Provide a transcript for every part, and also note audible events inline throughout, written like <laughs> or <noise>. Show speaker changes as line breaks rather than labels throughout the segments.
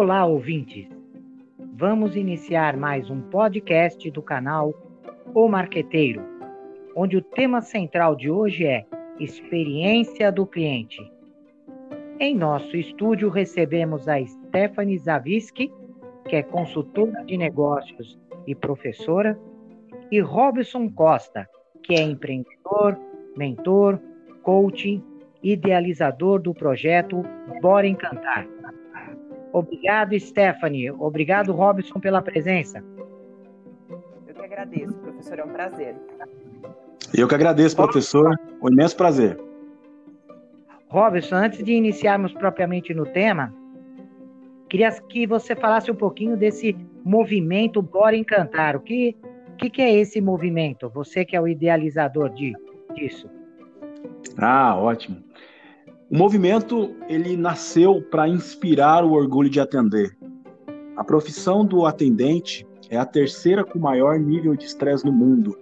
Olá, ouvintes! Vamos iniciar mais um podcast do canal O Marqueteiro, onde o tema central de hoje é Experiência do Cliente. Em nosso estúdio recebemos a Stephanie Zavisky, que é consultora de negócios e professora, e Robson Costa, que é empreendedor, mentor, coaching, idealizador do projeto Bora Encantar. Obrigado, Stephanie. Obrigado, Robson, pela presença.
Eu que agradeço, professor. É um prazer.
Eu que agradeço, professor. Um imenso prazer.
Robson, antes de iniciarmos propriamente no tema, queria que você falasse um pouquinho desse movimento Bora Encantar. O que, que, que é esse movimento? Você que é o idealizador de, disso.
Ah, ótimo. O movimento ele nasceu para inspirar o orgulho de atender. A profissão do atendente é a terceira com maior nível de estresse no mundo.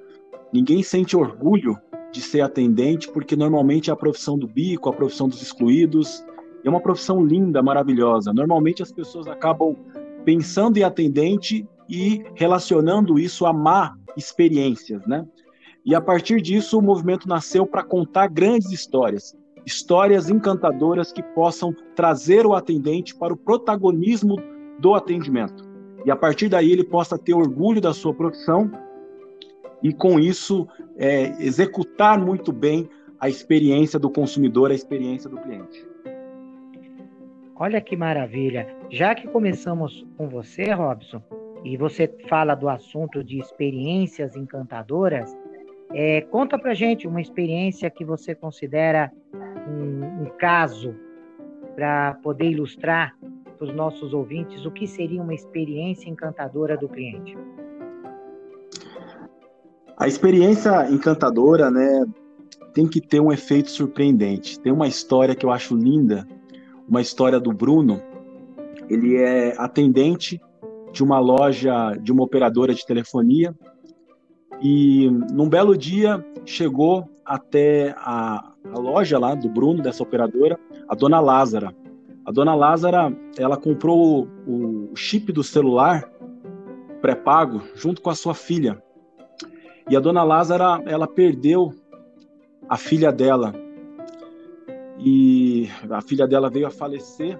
Ninguém sente orgulho de ser atendente porque normalmente é a profissão do bico, a profissão dos excluídos. É uma profissão linda, maravilhosa. Normalmente as pessoas acabam pensando em atendente e relacionando isso a má experiências, né? E a partir disso o movimento nasceu para contar grandes histórias, histórias encantadoras que possam trazer o atendente para o protagonismo do atendimento. E a partir daí ele possa ter orgulho da sua profissão e, com isso, é, executar muito bem a experiência do consumidor, a experiência do cliente.
Olha que maravilha! Já que começamos com você, Robson, e você fala do assunto de experiências encantadoras, é, conta pra gente uma experiência que você considera um, um caso para poder ilustrar para os nossos ouvintes o que seria uma experiência encantadora do cliente.
A experiência encantadora, né, tem que ter um efeito surpreendente. Tem uma história que eu acho linda, uma história do Bruno. Ele é atendente de uma loja, de uma operadora de telefonia, e num belo dia chegou até a, a loja lá do Bruno, dessa operadora, a dona Lázara. A dona Lázara, ela comprou o, o chip do celular pré-pago junto com a sua filha. E a dona Lázara, ela perdeu a filha dela. E a filha dela veio a falecer.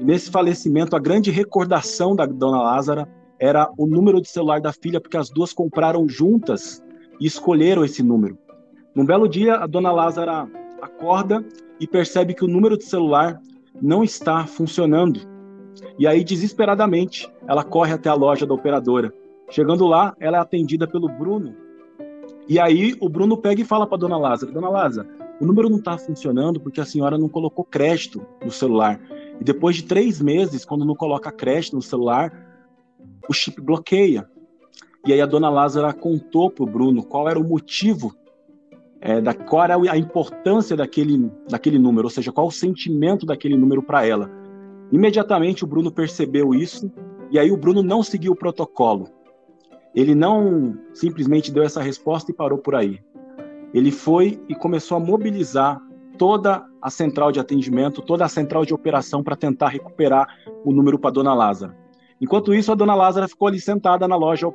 E nesse falecimento, a grande recordação da dona Lázara era o número de celular da filha, porque as duas compraram juntas e escolheram esse número. Num belo dia, a dona Lázara acorda e percebe que o número de celular não está funcionando. E aí, desesperadamente, ela corre até a loja da operadora. Chegando lá, ela é atendida pelo Bruno. E aí, o Bruno pega e fala para dona Lázara: Dona Lázara, o número não está funcionando porque a senhora não colocou crédito no celular. E depois de três meses, quando não coloca crédito no celular, o chip bloqueia. E aí a dona Lázara contou para o Bruno qual era o motivo é, da, qual era a importância daquele, daquele número, ou seja, qual o sentimento daquele número para ela. Imediatamente o Bruno percebeu isso e aí o Bruno não seguiu o protocolo. Ele não simplesmente deu essa resposta e parou por aí. Ele foi e começou a mobilizar toda a central de atendimento, toda a central de operação para tentar recuperar o número para dona Lázara. Enquanto isso, a dona Lázara ficou ali sentada na loja,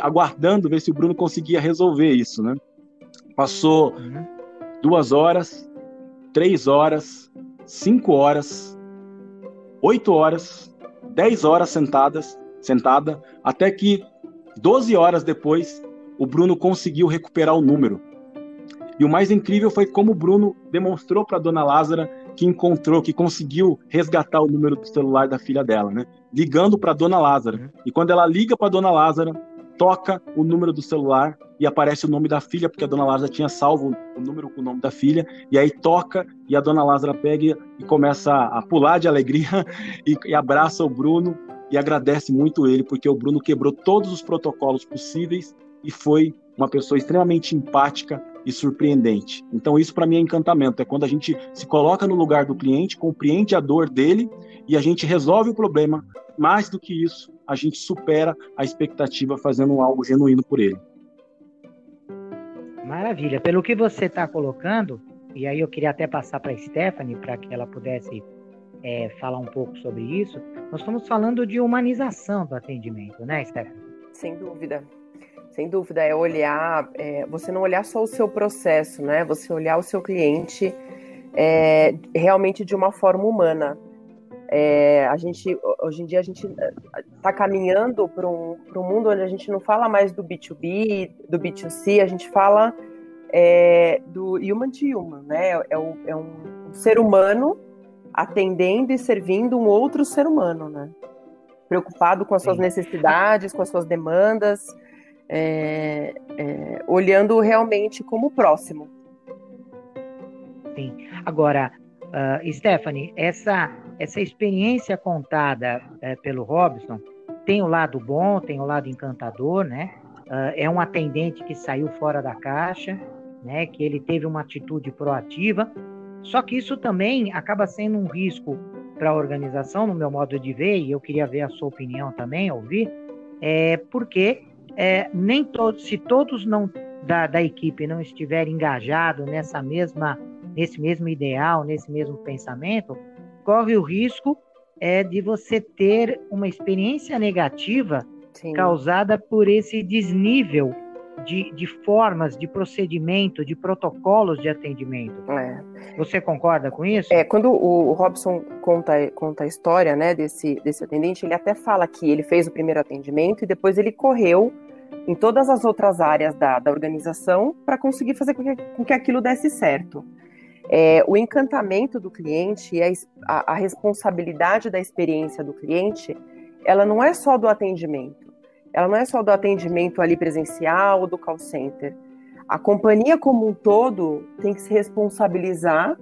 aguardando ver se o Bruno conseguia resolver isso, né? Passou uhum. duas horas, três horas, cinco horas, oito horas, dez horas sentadas, sentada, até que 12 horas depois o Bruno conseguiu recuperar o número. E o mais incrível foi como o Bruno demonstrou para a dona Lázara que encontrou, que conseguiu resgatar o número do celular da filha dela, né? Ligando para a dona Lázara. Uhum. E quando ela liga para a dona Lázara, toca o número do celular e aparece o nome da filha, porque a dona Lázara tinha salvo o número com o nome da filha, e aí toca e a dona Lázara pega e começa a pular de alegria <laughs> e, e abraça o Bruno e agradece muito ele, porque o Bruno quebrou todos os protocolos possíveis e foi uma pessoa extremamente empática e surpreendente. Então isso para mim é encantamento, é quando a gente se coloca no lugar do cliente, compreende a dor dele e a gente resolve o problema. Mais do que isso, a gente supera a expectativa fazendo algo genuíno por ele.
Maravilha. Pelo que você está colocando, e aí eu queria até passar para a Stephanie para que ela pudesse é, falar um pouco sobre isso, nós estamos falando de humanização do atendimento, né, Stephanie?
Sem dúvida. Sem dúvida, é olhar, é, você não olhar só o seu processo, né? Você olhar o seu cliente é, realmente de uma forma humana. É, a gente, hoje em dia, a gente está caminhando para um, um mundo onde a gente não fala mais do B2B, do B2C, a gente fala é, do human to human, né? É, o, é um ser humano atendendo e servindo um outro ser humano, né? Preocupado com as suas Sim. necessidades, com as suas demandas, é, é, olhando realmente como próximo.
Sim. Agora, uh, Stephanie, essa, essa experiência contada uh, pelo Robson tem o lado bom, tem o lado encantador, né? Uh, é um atendente que saiu fora da caixa, né? Que ele teve uma atitude proativa, só que isso também acaba sendo um risco para a organização, no meu modo de ver, e eu queria ver a sua opinião também, ouvir, é porque é, nem todos, se todos não da, da equipe não estiverem engajados nessa mesma, nesse mesmo ideal, nesse mesmo pensamento, corre o risco é, de você ter uma experiência negativa Sim. causada por esse desnível de, de formas, de procedimento, de protocolos de atendimento. É. Você concorda com isso?
É, quando o, Robson conta, conta a história né, desse, desse atendente, ele até fala que ele fez o primeiro atendimento e depois ele correu em todas as outras áreas da, da organização para conseguir fazer com que, com que aquilo desse certo. É, o encantamento do cliente e a, a, a responsabilidade da experiência do cliente, ela não é só do atendimento ela não é só do atendimento ali presencial ou do call center. A companhia como um todo tem que se responsabilizar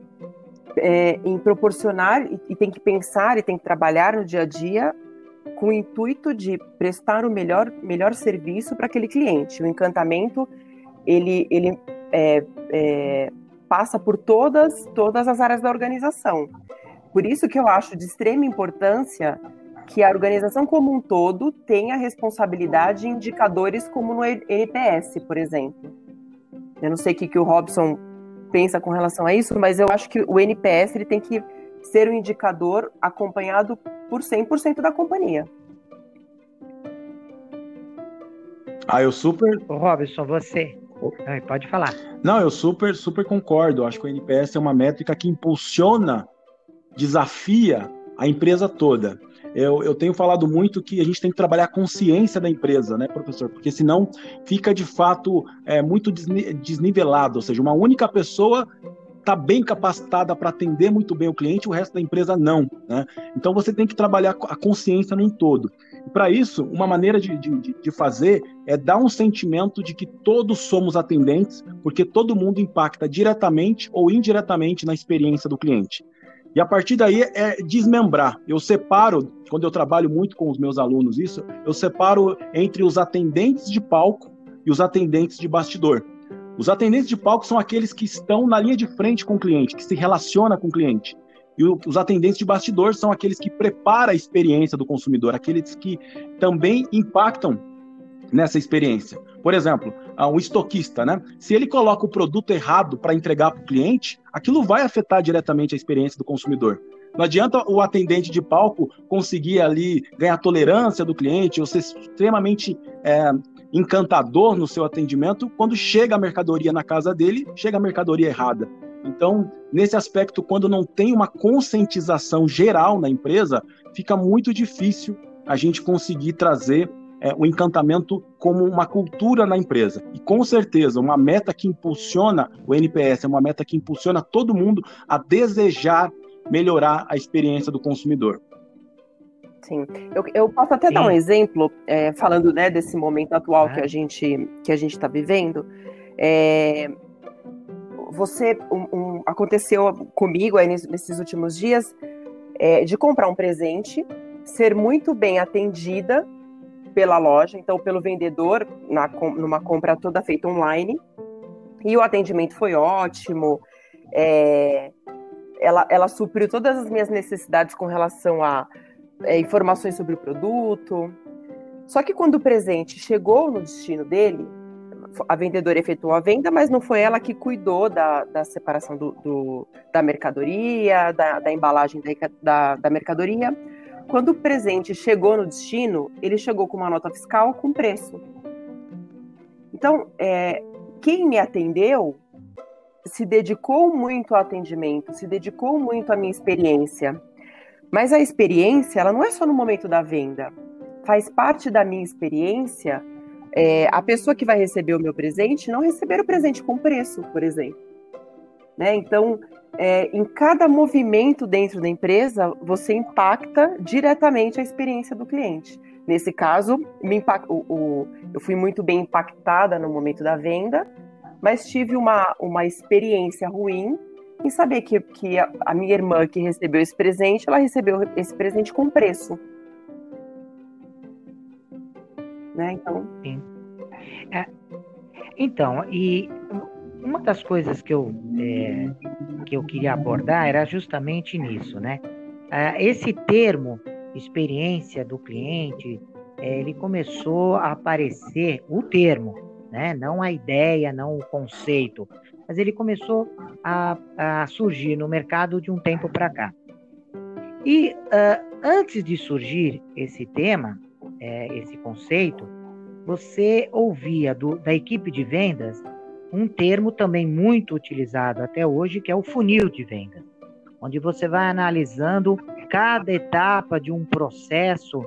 é, em proporcionar e, e, tem que pensar e tem que trabalhar no dia a dia com o intuito de prestar o melhor, melhor serviço para aquele cliente. O encantamento ele, ele é, é, passa por todas, todas as áreas da organização. Por isso que eu acho de extrema importância que a organização como um todo tenha responsabilidade em indicadores como no NPS, por exemplo. Eu não sei o que, que o Robson pensa com relação a isso, mas eu acho que o NPS ele tem que ser um indicador acompanhado por 100% da companhia.
Ah, eu super.
Robson, você. Pode falar.
Não, eu super, super concordo. Acho que o NPS é uma métrica que impulsiona, desafia a empresa toda. Eu, eu tenho falado muito que a gente tem que trabalhar a consciência da empresa, né, professor? Porque senão fica de fato é, muito desnivelado, ou seja, uma única pessoa está bem capacitada para atender muito bem o cliente, o resto da empresa não. Né? Então você tem que trabalhar a consciência num todo. Para isso, uma maneira de, de, de, fazer é dar um sentimento de que todos somos atendentes, porque todo mundo impacta diretamente ou indiretamente na experiência do cliente. E a partir daí é desmembrar. Eu separo, quando eu trabalho muito com os meus alunos isso, eu separo entre os atendentes de palco e os atendentes de bastidor. Os atendentes de palco são aqueles que estão na linha de frente com o cliente, que se relaciona com o cliente. E os atendentes de bastidor são aqueles que preparam a experiência do consumidor, aqueles que também impactam nessa experiência. Por exemplo, um estoquista, né? Se ele coloca o produto errado para entregar para o cliente, aquilo vai afetar diretamente a experiência do consumidor. Não adianta o atendente de palco conseguir ali ganhar tolerância do cliente ou ser extremamente é, encantador no seu atendimento quando chega a mercadoria na casa dele, chega a mercadoria errada. Então, nesse aspecto, quando não tem uma conscientização geral na empresa, fica muito difícil a gente conseguir trazer é, o encantamento como uma cultura na empresa. E com certeza, uma meta que impulsiona o NPS, é uma meta que impulsiona todo mundo a desejar melhorar a experiência do consumidor.
Sim, eu, eu posso até Sim. dar um exemplo, é, falando né, desse momento atual que a gente que a gente está vivendo. É, você um, um, aconteceu comigo aí nesses últimos dias é, de comprar um presente, ser muito bem atendida pela loja, então pelo vendedor, na, numa compra toda feita online. E o atendimento foi ótimo. É, ela, ela supriu todas as minhas necessidades com relação a é, informações sobre o produto. Só que quando o presente chegou no destino dele, a vendedora efetuou a venda, mas não foi ela que cuidou da, da separação do, do da mercadoria, da, da embalagem da, da mercadoria. Quando o presente chegou no destino, ele chegou com uma nota fiscal com preço. Então, é, quem me atendeu se dedicou muito ao atendimento, se dedicou muito à minha experiência. Mas a experiência, ela não é só no momento da venda. Faz parte da minha experiência é, a pessoa que vai receber o meu presente não receber o presente com preço, por exemplo. Né? Então, é, em cada movimento dentro da empresa, você impacta diretamente a experiência do cliente. Nesse caso, impact, o, o, eu fui muito bem impactada no momento da venda, mas tive uma, uma experiência ruim em saber que, que a, a minha irmã que recebeu esse presente, ela recebeu esse presente com preço. Né? Então.
Sim. É, então, e uma das coisas que eu, é, que eu queria abordar era justamente nisso, né? É, esse termo, experiência do cliente, é, ele começou a aparecer, o termo, né? não a ideia, não o conceito, mas ele começou a, a surgir no mercado de um tempo para cá. E uh, antes de surgir esse tema, é, esse conceito, você ouvia do, da equipe de vendas um termo também muito utilizado até hoje, que é o funil de vendas, onde você vai analisando cada etapa de um processo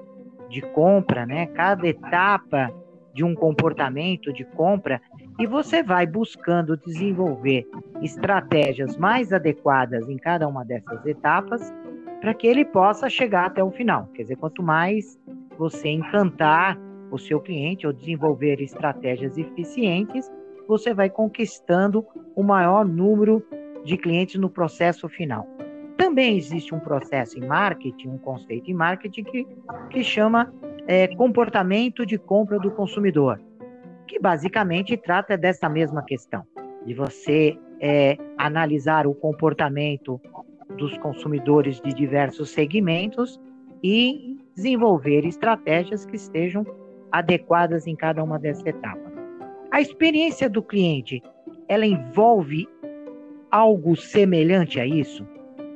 de compra, né? Cada etapa de um comportamento de compra e você vai buscando desenvolver estratégias mais adequadas em cada uma dessas etapas para que ele possa chegar até o final. Quer dizer, quanto mais você encantar o seu cliente ou desenvolver estratégias eficientes, você vai conquistando o maior número de clientes no processo final. Também existe um processo em marketing, um conceito em marketing que, que chama é, comportamento de compra do consumidor, que basicamente trata dessa mesma questão, de você é, analisar o comportamento dos consumidores de diversos segmentos e desenvolver estratégias que estejam adequadas em cada uma dessas etapas. A experiência do cliente, ela envolve algo semelhante a isso?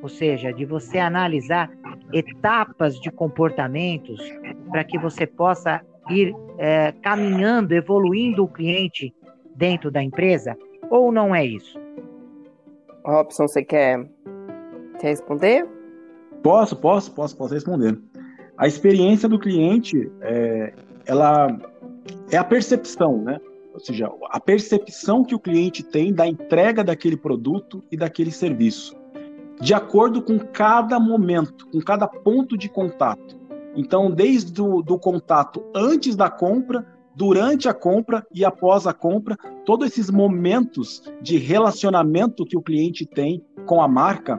Ou seja, de você analisar etapas de comportamentos para que você possa ir é, caminhando, evoluindo o cliente dentro da empresa? Ou não é isso?
Robson, você quer, quer responder?
Posso, posso, posso, posso responder. A experiência do cliente, é, ela é a percepção, né? Ou seja, a percepção que o cliente tem da entrega daquele produto e daquele serviço, de acordo com cada momento, com cada ponto de contato. Então, desde o do contato antes da compra, durante a compra e após a compra, todos esses momentos de relacionamento que o cliente tem com a marca,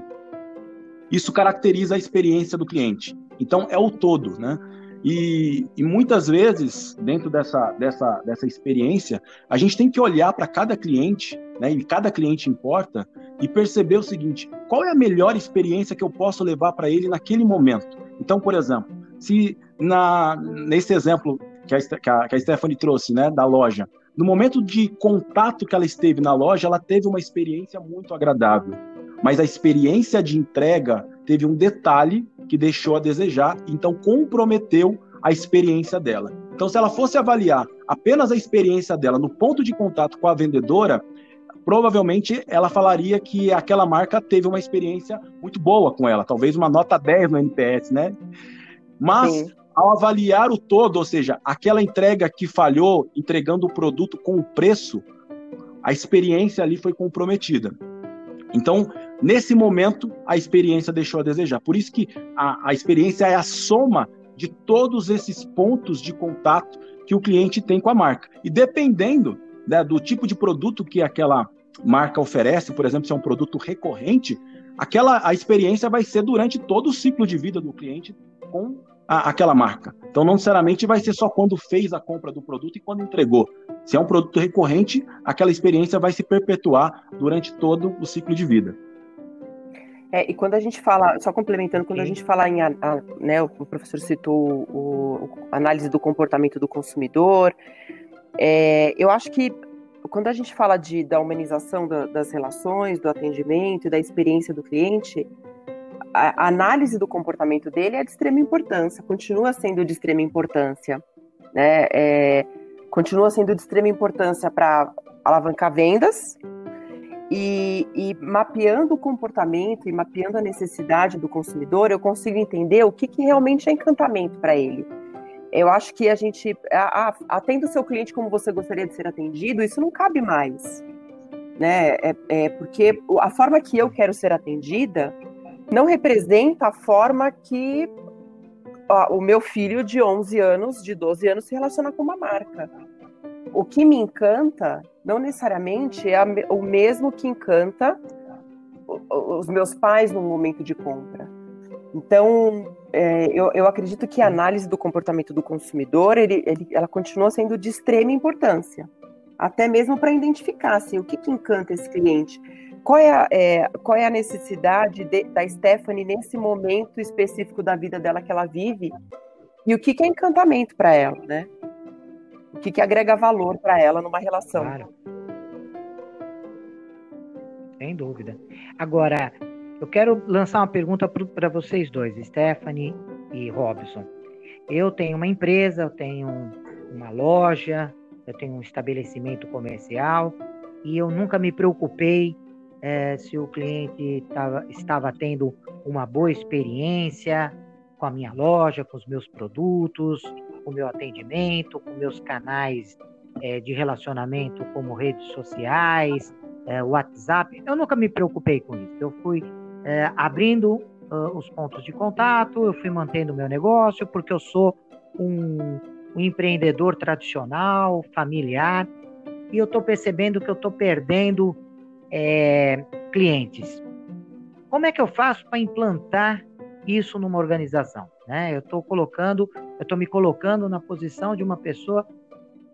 isso caracteriza a experiência do cliente. Então, é o todo, né? E, e, muitas vezes, dentro dessa, dessa, dessa experiência, a gente tem que olhar para cada cliente, né, e cada cliente importa, e perceber o seguinte: qual é a melhor experiência que eu posso levar para ele naquele momento? Então, por exemplo, se na, nesse exemplo que a, que a, que a Stephanie trouxe, né, da loja, no momento de contato que ela esteve na loja, ela teve uma experiência muito agradável. Mas a experiência de entrega teve um detalhe que deixou a desejar, então comprometeu a experiência dela. Então, se ela fosse avaliar apenas a experiência dela no ponto de contato com a vendedora, provavelmente ela falaria que aquela marca teve uma experiência muito boa com ela, talvez uma nota 10 no NPS, né? Mas Sim. ao avaliar o todo, ou seja, aquela entrega que falhou entregando o produto com o preço, a experiência ali foi comprometida. Então, nesse momento, a experiência deixou a desejar. Por isso que a, a experiência é a soma de todos esses pontos de contato que o cliente tem com a marca. E dependendo né, do tipo de produto que aquela marca oferece, por exemplo, se é um produto recorrente, aquela a experiência vai ser durante todo o ciclo de vida do cliente com a, aquela marca. Então, não necessariamente vai ser só quando fez a compra do produto e quando entregou. Se é um produto recorrente, aquela experiência vai se perpetuar durante todo o ciclo de vida.
É, e quando a gente fala, só complementando, quando a gente fala em, a, a, né, o professor citou o, o, análise do comportamento do consumidor, é, eu acho que quando a gente fala de, da humanização da, das relações, do atendimento e da experiência do cliente, a, a análise do comportamento dele é de extrema importância, continua sendo de extrema importância. Né? É, continua sendo de extrema importância para alavancar vendas e, e, mapeando o comportamento e mapeando a necessidade do consumidor, eu consigo entender o que, que realmente é encantamento para ele. Eu acho que a gente, atenda o seu cliente como você gostaria de ser atendido, isso não cabe mais. Né? É, é porque a forma que eu quero ser atendida não representa a forma que ó, o meu filho de 11 anos, de 12 anos, se relaciona com uma marca. O que me encanta não necessariamente é o mesmo que encanta os meus pais no momento de compra. Então, é, eu, eu, acredito que a análise do comportamento do consumidor, ele, ele, ela continua sendo de extrema importância, até mesmo para identificar assim, o que, que, encanta esse cliente, qual é a, é, qual é a necessidade de, da Stephanie nesse momento específico da vida dela que ela vive, e o que, que é encantamento para ela, né? O que, que agrega valor para ela numa relação. Claro.
Sem dúvida. Agora, eu quero lançar uma pergunta para vocês dois, Stephanie e Robson. Eu tenho uma empresa, eu tenho uma loja, eu tenho um estabelecimento comercial e eu nunca me preocupei é, se o cliente tava, estava tendo uma boa experiência com a minha loja, com os meus produtos, com o meu atendimento, com meus canais é, de relacionamento como redes sociais, é, WhatsApp. Eu nunca me preocupei com isso. Eu fui é, abrindo uh, os pontos de contato, eu fui mantendo o meu negócio, porque eu sou um, um empreendedor tradicional, familiar, e eu estou percebendo que eu estou perdendo é, clientes. Como é que eu faço para implantar isso numa organização? Né? Eu estou colocando, eu estou me colocando na posição de uma pessoa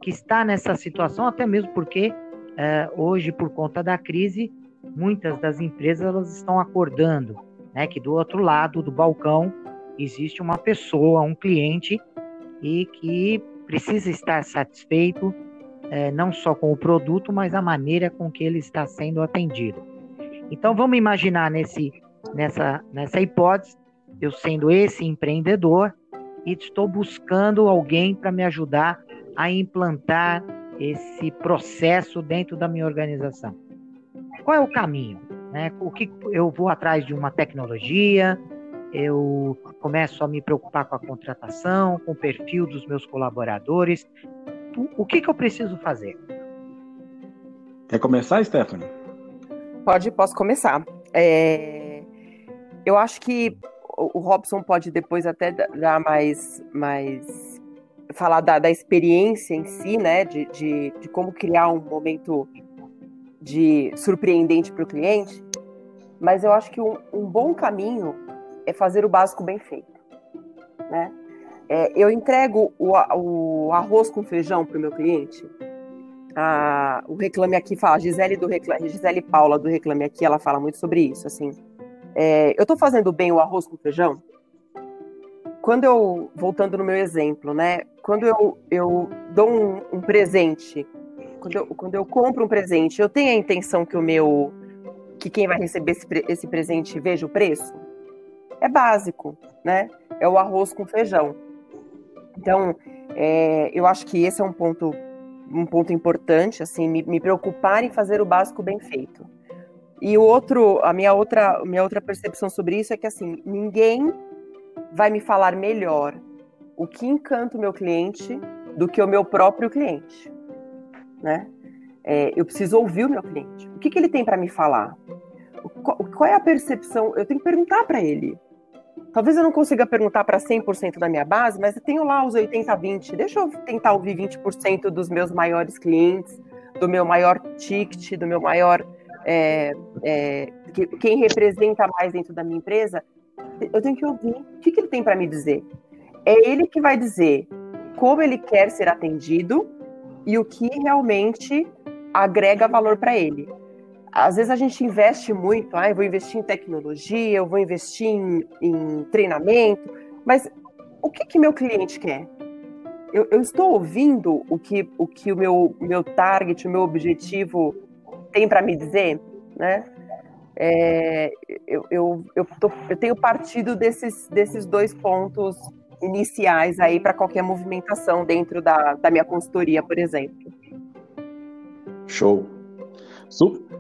que está nessa situação, até mesmo porque é, hoje, por conta da crise, muitas das empresas elas estão acordando, né, que do outro lado do balcão existe uma pessoa, um cliente e que precisa estar satisfeito é, não só com o produto, mas a maneira com que ele está sendo atendido. Então vamos imaginar nesse, nessa, nessa hipótese, eu sendo esse empreendedor e estou buscando alguém para me ajudar a implantar esse processo dentro da minha organização qual é o caminho? Né? O que eu vou atrás de uma tecnologia, eu começo a me preocupar com a contratação, com o perfil dos meus colaboradores. O que, que eu preciso fazer?
Quer começar, Stephanie?
Pode, posso começar. É, eu acho que o Robson pode depois até dar mais, mais falar da, da experiência em si, né, de, de, de como criar um momento de surpreendente para o cliente, mas eu acho que um, um, bom caminho é fazer o básico bem feito. Né? É, eu entrego o, o, arroz com feijão para o meu cliente. A, o Reclame Aqui fala, Gisele, do Reclame, Gisele Paula do Reclame Aqui, ela fala muito sobre isso. Assim, é, eu estou fazendo bem o arroz com feijão? Quando eu, voltando no meu exemplo, né? Quando eu, eu dou um, um presente quando eu, quando eu compro um presente, eu tenho a intenção que o meu. que quem vai receber esse, esse presente veja o preço? É básico, né? É o arroz com feijão. Então, é, eu acho que esse é um ponto, um ponto importante, assim, me, me preocupar em fazer o básico bem feito. E o outro, a minha outra, minha outra percepção sobre isso é que assim, ninguém vai me falar melhor o que encanta o meu cliente do que o meu próprio cliente né? É, eu preciso ouvir o meu cliente. O que, que ele tem para me falar? Qual, qual, é a percepção? Eu tenho que perguntar para ele. Talvez eu não consiga perguntar para 100% da minha base, mas eu tenho lá os 80-20. Deixa eu tentar ouvir 20% dos meus maiores clientes, do meu maior ticket, do meu maior. É, é, quem representa mais dentro da minha empresa. Eu tenho que ouvir. O que, que ele tem para me dizer? É ele que vai dizer como ele quer ser atendido e o que realmente agrega valor para ele. Às vezes a gente investe muito, ah, eu vou investir em tecnologia, eu vou investir em, em treinamento, mas o que, que meu cliente quer? eu, eu, estou ouvindo o que o, que o meu, meu target, o meu objetivo tem para me dizer, né? É, eu, eu, eu, tô, eu, tenho partido desses, desses dois pontos iniciais aí para qualquer movimentação dentro da, da minha consultoria, por exemplo.
Show.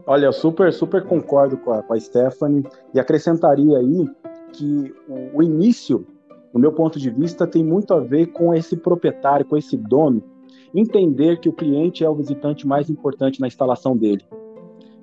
Olha, super, super concordo com a, com a Stephanie e acrescentaria aí que o, o início, no meu ponto de vista, tem muito a ver com esse proprietário, com esse dono, entender que o cliente é o visitante mais importante na instalação dele.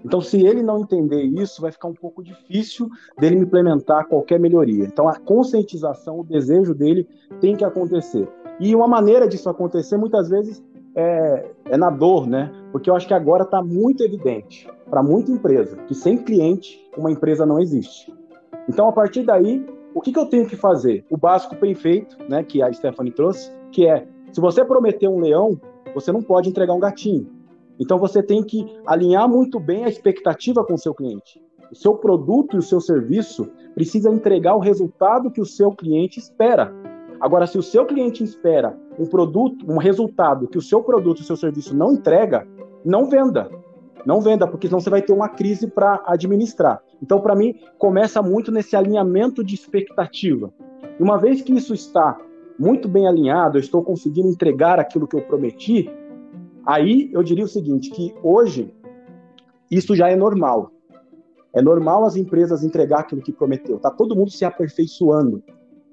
Então, se ele não entender isso, vai ficar um pouco difícil dele implementar qualquer melhoria. Então, a conscientização, o desejo dele tem que acontecer. E uma maneira disso acontecer, muitas vezes, é, é na dor, né? Porque eu acho que agora está muito evidente para muita empresa que sem cliente, uma empresa não existe. Então, a partir daí, o que, que eu tenho que fazer? O básico bem feito, né, que a Stephanie trouxe, que é, se você prometer um leão, você não pode entregar um gatinho. Então você tem que alinhar muito bem a expectativa com o seu cliente. O seu produto e o seu serviço precisa entregar o resultado que o seu cliente espera. Agora, se o seu cliente espera um produto, um resultado que o seu produto e o seu serviço não entrega, não venda. Não venda, porque senão você vai ter uma crise para administrar. Então, para mim, começa muito nesse alinhamento de expectativa. E uma vez que isso está muito bem alinhado, eu estou conseguindo entregar aquilo que eu prometi, Aí eu diria o seguinte, que hoje isso já é normal. É normal as empresas entregar aquilo que prometeu. Tá todo mundo se aperfeiçoando.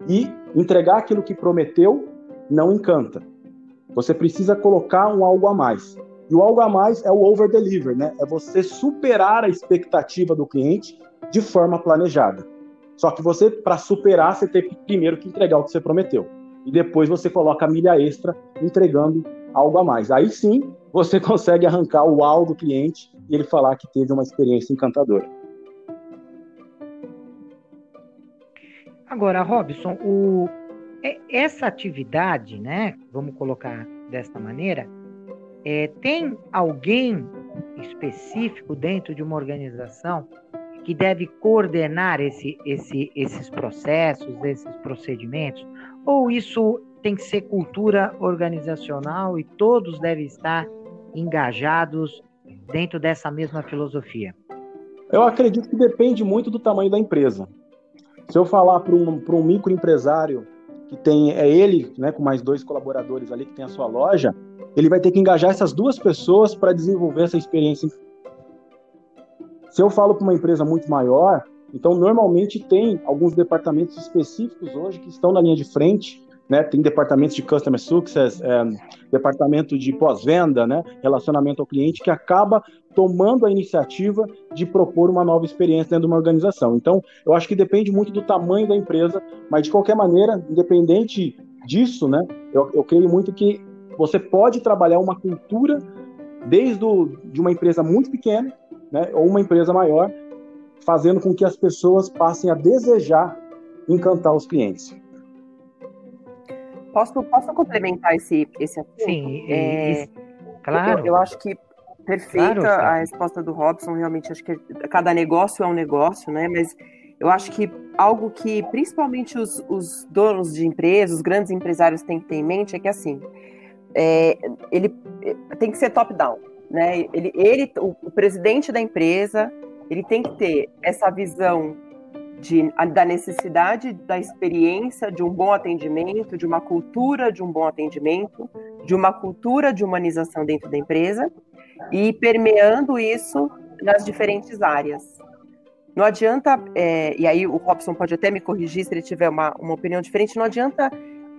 E entregar aquilo que prometeu não encanta. Você precisa colocar um algo a mais. E o algo a mais é o over deliver, né? É você superar a expectativa do cliente de forma planejada. Só que você, para superar, você tem primeiro que entregar o que você prometeu. E depois você coloca a milha extra entregando algo a mais. Aí sim você <laughs> consegue arrancar o uau do cliente e ele falar que teve uma experiência encantadora.
Agora, Robson, o, é, essa atividade, né? Vamos colocar desta maneira, é, tem alguém específico dentro de uma organização que deve coordenar esse, esse, esses processos, esses procedimentos? Ou isso tem que ser cultura organizacional e todos devem estar engajados dentro dessa mesma filosofia?
Eu acredito que depende muito do tamanho da empresa. Se eu falar para um, um microempresário que tem, é ele, né, com mais dois colaboradores ali que tem a sua loja, ele vai ter que engajar essas duas pessoas para desenvolver essa experiência. Se eu falo para uma empresa muito maior, então normalmente tem alguns departamentos específicos hoje que estão na linha de frente né? Tem departamentos de customer success, é, departamento de pós-venda, né? Relacionamento ao cliente que acaba tomando a iniciativa de propor uma nova experiência dentro de uma organização. Então, eu acho que depende muito do tamanho da empresa, mas de qualquer maneira, independente disso, né? Eu, eu creio muito que você pode trabalhar uma cultura desde o, de uma empresa muito pequena, né? Ou uma empresa maior, fazendo com que as pessoas passem a desejar encantar os clientes.
Posso, posso complementar esse, esse
assunto? Sim, é, claro.
Eu, eu, acho que perfeita claro, a resposta do Robson, realmente acho que cada negócio é um negócio, né? Mas eu acho que algo que principalmente os, os donos de empresas, os grandes empresários têm que ter em mente é que assim, é, ele tem que ser top-down, né? Ele, ele o, o presidente da empresa, ele tem que ter essa visão de, da necessidade da experiência de um bom atendimento, de uma cultura de um bom atendimento, de uma cultura de humanização dentro da empresa e permeando isso nas diferentes áreas. Não adianta, é, e aí o Robson pode até me corrigir se ele tiver uma, uma opinião diferente, não adianta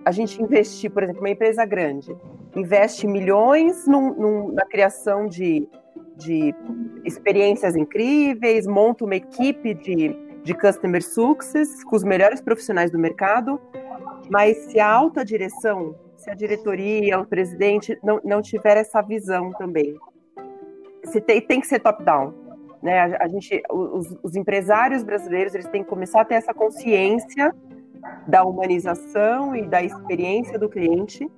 a gente investir, por exemplo, uma empresa grande, investe milhões num, num, na criação de, de experiências incríveis, monta uma equipe de de customer success com os melhores profissionais do mercado, mas se a alta direção, se a diretoria, o presidente não, não tiver essa visão também, se tem, tem que ser top-down. Né? A, a, gente, os, os empresários brasileiros eles têm que começar a ter essa consciência da humanização e da experiência do cliente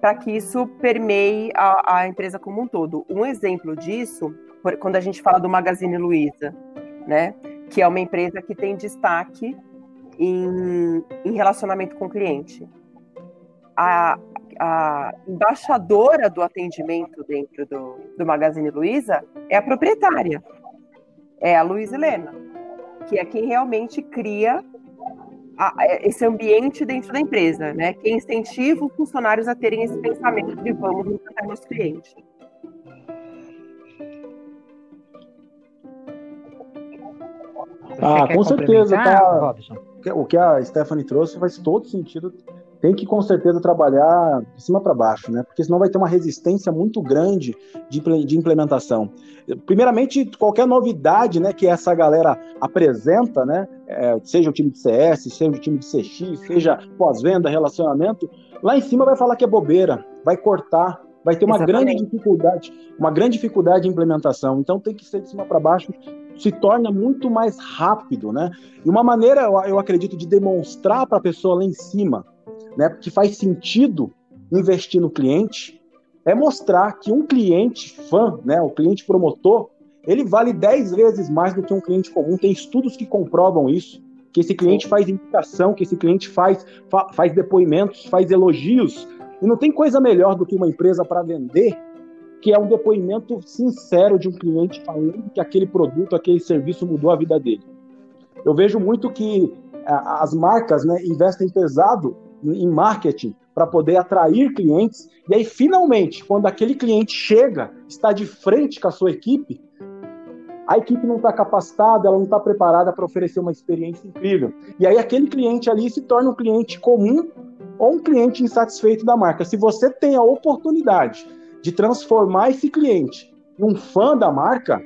para que isso permeie a, a, empresa como um todo. Um exemplo disso, quando a gente fala do Magazine Luiza, né? que é uma empresa que tem destaque em, em relacionamento com o cliente. A, a embaixadora do atendimento dentro do, do Magazine Luiza é a proprietária, é a Luiz Helena, que é quem realmente cria a, esse ambiente dentro da empresa, né? Quem incentiva os funcionários a terem esse pensamento de vamos encantar nosso cliente.
ah, com certeza, tá. Robson? O que a Stephanie trouxe faz todo sentido tem que com certeza trabalhar de cima para baixo, né? Porque senão vai ter uma resistência muito grande de, de implementação. Primeiramente, qualquer novidade, né, que essa galera apresenta, né, é, seja o time de CS, seja o time de CX, seja pós-venda, relacionamento, lá em cima vai falar que é bobeira, vai cortar, vai ter uma Exatamente. grande dificuldade, uma grande dificuldade de implementação. Então tem que ser de cima para baixo se torna muito mais rápido, né? E uma maneira, eu acredito, de demonstrar para a pessoa lá em cima né, que faz sentido investir no cliente, é mostrar que um cliente fã, né, o cliente promotor, ele vale 10 vezes mais do que um cliente comum. Tem estudos que comprovam isso, que esse cliente faz indicação, que esse cliente faz, fa faz depoimentos, faz elogios. E não tem coisa melhor do que uma empresa para vender, que é um depoimento sincero de um cliente falando que aquele produto, aquele serviço mudou a vida dele. Eu vejo muito que as marcas né, investem pesado em marketing para poder atrair clientes. E aí, finalmente, quando aquele cliente chega, está de frente com a sua equipe, a equipe não está capacitada, ela não está preparada para oferecer uma experiência incrível. E aí, aquele cliente ali se torna um cliente comum ou um cliente insatisfeito da marca. Se você tem a oportunidade de transformar esse cliente em um fã da marca,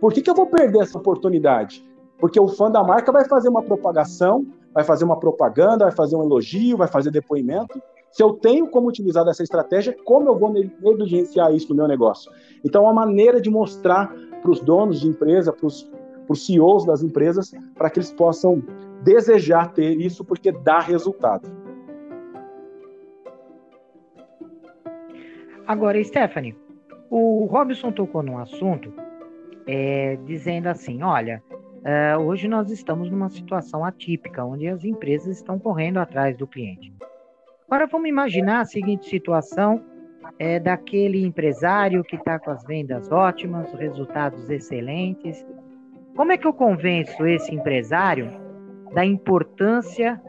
por que, que eu vou perder essa oportunidade? Porque o fã da marca vai fazer uma propagação, vai fazer uma propaganda, vai fazer um elogio, vai fazer depoimento. Se eu tenho como utilizar essa estratégia, como eu vou negligenciar isso no meu negócio? Então, é uma maneira de mostrar para os donos de empresa, para os CEOs das empresas, para que eles possam desejar ter isso, porque dá resultado.
Agora, Stephanie, o Robson tocou num assunto é, dizendo assim: olha, Uh, hoje nós estamos numa situação atípica, onde as empresas estão correndo atrás do cliente. Agora vamos imaginar a seguinte situação é, daquele empresário que está com as vendas ótimas, resultados excelentes. Como é que eu convenço esse empresário da importância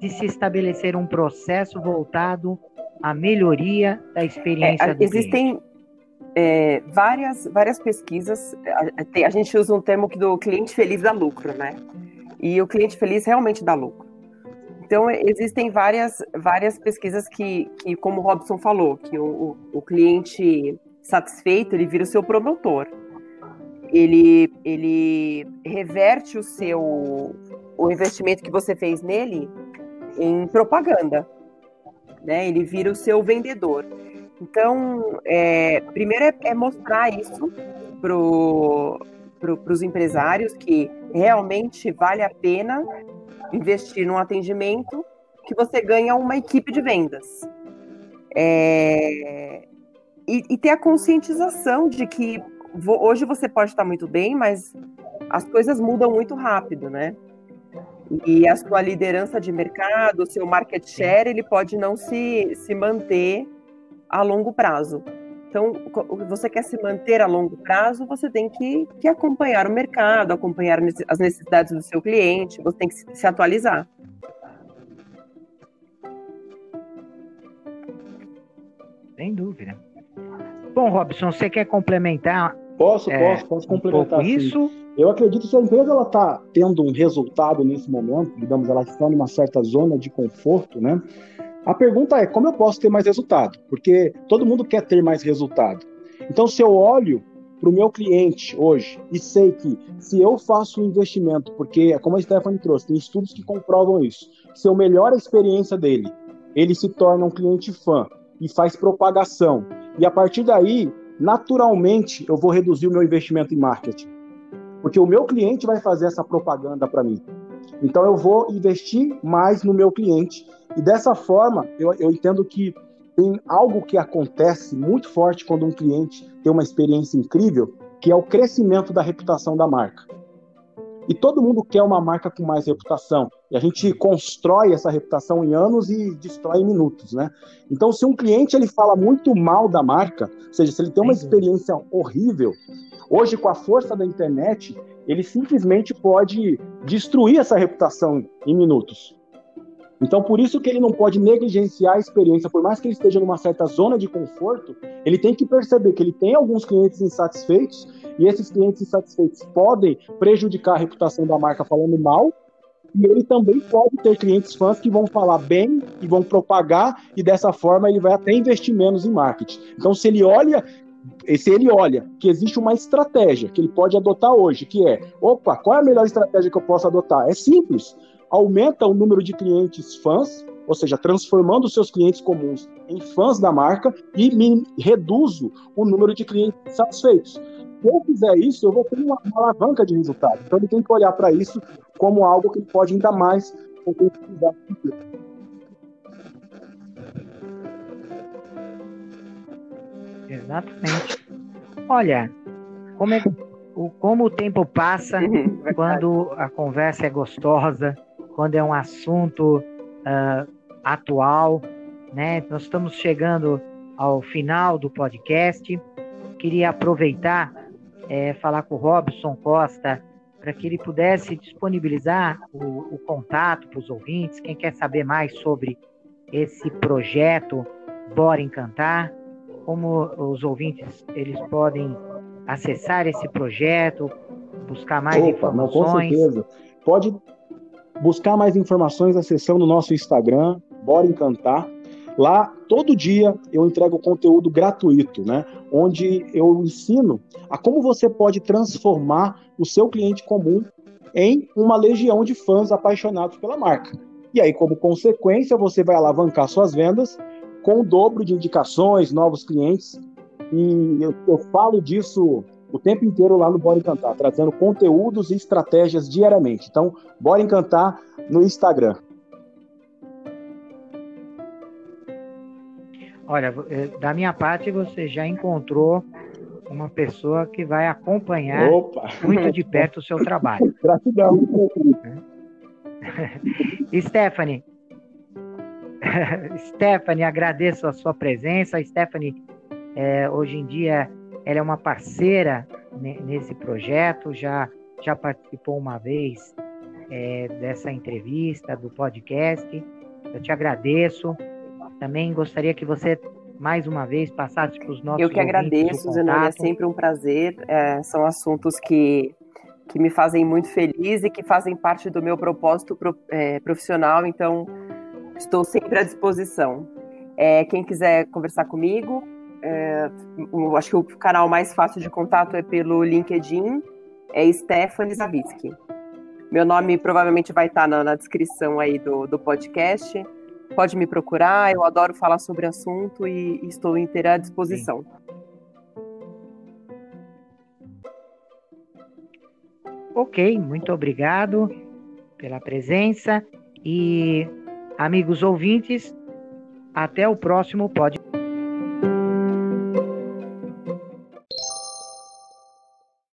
de se estabelecer um processo voltado à melhoria da experiência é, do
existem,
cliente?
É, várias, várias pesquisas, a, a, gente usa um termo que do cliente feliz dá lucro, né? E o cliente feliz realmente dá lucro. Então, existem várias, várias pesquisas que, que, como o Robson falou, que o, o, cliente satisfeito, ele vira o seu promotor. Ele, ele reverte o seu o investimento que você fez nele em propaganda. Né? Ele vira o seu vendedor. Então, é, primeiro é, é, mostrar isso para pro, os empresários que realmente vale a pena investir num atendimento que você ganha uma equipe de vendas. É, e, e, ter a conscientização de que hoje você pode estar muito bem, mas as coisas mudam muito rápido, né? E a sua liderança de mercado, o seu market share, ele pode não se, se manter a longo prazo. Então, você quer se manter a longo prazo, você tem que, que acompanhar o mercado, acompanhar as necessidades do seu cliente, você tem que se, atualizar.
Sem dúvida. Bom, Robson, você quer complementar?
Posso, é, posso, posso complementar. Um isso. Eu acredito que se a empresa está tendo um resultado nesse momento, digamos, ela está numa certa zona de conforto, né? A pergunta é como eu posso ter mais resultado? Porque todo mundo quer ter mais resultado. Então, se eu olho para o meu cliente hoje e sei que se eu faço um investimento, porque, como a Stephanie trouxe, tem estudos que comprovam isso, se eu melhoro a experiência dele, ele se torna um cliente fã e faz propagação. E a partir daí, naturalmente, eu vou reduzir o meu investimento em marketing. Porque o meu cliente vai fazer essa propaganda para mim. Então eu vou investir mais no meu cliente e dessa forma, eu, eu entendo que tem algo que acontece muito forte quando um cliente tem uma experiência incrível, que é o crescimento da reputação da marca. E todo mundo quer uma marca com mais reputação. E a gente constrói essa reputação em anos e destrói em minutos, né? Então, se um cliente ele fala muito mal da marca, ou seja, se ele tem uma experiência horrível, hoje com a força da internet, ele simplesmente pode destruir essa reputação em minutos. Então, por isso que ele não pode negligenciar a experiência, por mais que ele esteja numa certa zona de conforto, ele tem que perceber que ele tem alguns clientes insatisfeitos e esses clientes insatisfeitos podem prejudicar a reputação da marca falando mal, e ele também pode ter clientes fãs que vão falar bem e vão propagar, e dessa forma ele vai até investir menos em marketing. Então, se ele olha se ele olha que existe uma estratégia que ele pode adotar hoje, que é, opa, qual é a melhor estratégia que eu posso adotar? É simples aumenta o número de clientes fãs, ou seja, transformando os seus clientes comuns em fãs da marca e me reduzo o número de clientes satisfeitos. Se eu fizer isso, eu vou ter uma, uma alavanca de resultado. Então ele tem que olhar para isso como algo que ele pode ainda mais concretizar.
Exatamente. Olha, como, é, o, como o tempo passa <laughs> quando a conversa é gostosa, quando é um assunto uh, atual, né? Nós estamos chegando ao final do podcast. Queria aproveitar, é, falar com o Robson Costa, para que ele pudesse disponibilizar o, o contato para os ouvintes, quem quer saber mais sobre esse projeto Bora Encantar, como os ouvintes eles podem acessar esse projeto, buscar mais Opa, informações. Não, com certeza.
Pode buscar mais informações, acessando o nosso Instagram, Bora Encantar. Lá, todo dia, eu entrego conteúdo gratuito, né? Onde eu ensino a como você pode transformar o seu cliente comum em uma legião de fãs apaixonados pela marca. E aí, como consequência, você vai alavancar suas vendas com o dobro de indicações, novos clientes. E eu, eu falo disso o tempo inteiro lá no Bora Encantar, trazendo conteúdos e estratégias diariamente. Então, Bora Encantar no Instagram.
Olha, eh, da minha parte, você já encontrou uma pessoa que vai acompanhar Opa. muito de perto o seu trabalho. <laughs>
Gratidão. <laughs>
Stephanie, <laughs> Stephanie, agradeço a sua presença. Stephanie, é, hoje em dia ela é uma parceira nesse projeto, já, já participou uma vez é, dessa entrevista, do podcast. Eu te agradeço. Também gostaria que você mais uma vez passasse para os nossos
Eu que agradeço, Zenoni, é sempre um prazer. É, são assuntos que, que me fazem muito feliz e que fazem parte do meu propósito pro, é, profissional, então estou sempre à disposição. É, quem quiser conversar comigo, é, acho que o canal mais fácil de contato é pelo LinkedIn, é Stephanie Zavitsky. Meu nome provavelmente vai estar na, na descrição aí do, do podcast. Pode me procurar, eu adoro falar sobre assunto e, e estou inteira à disposição. Sim.
Ok, muito obrigado pela presença e amigos ouvintes, até o próximo podcast.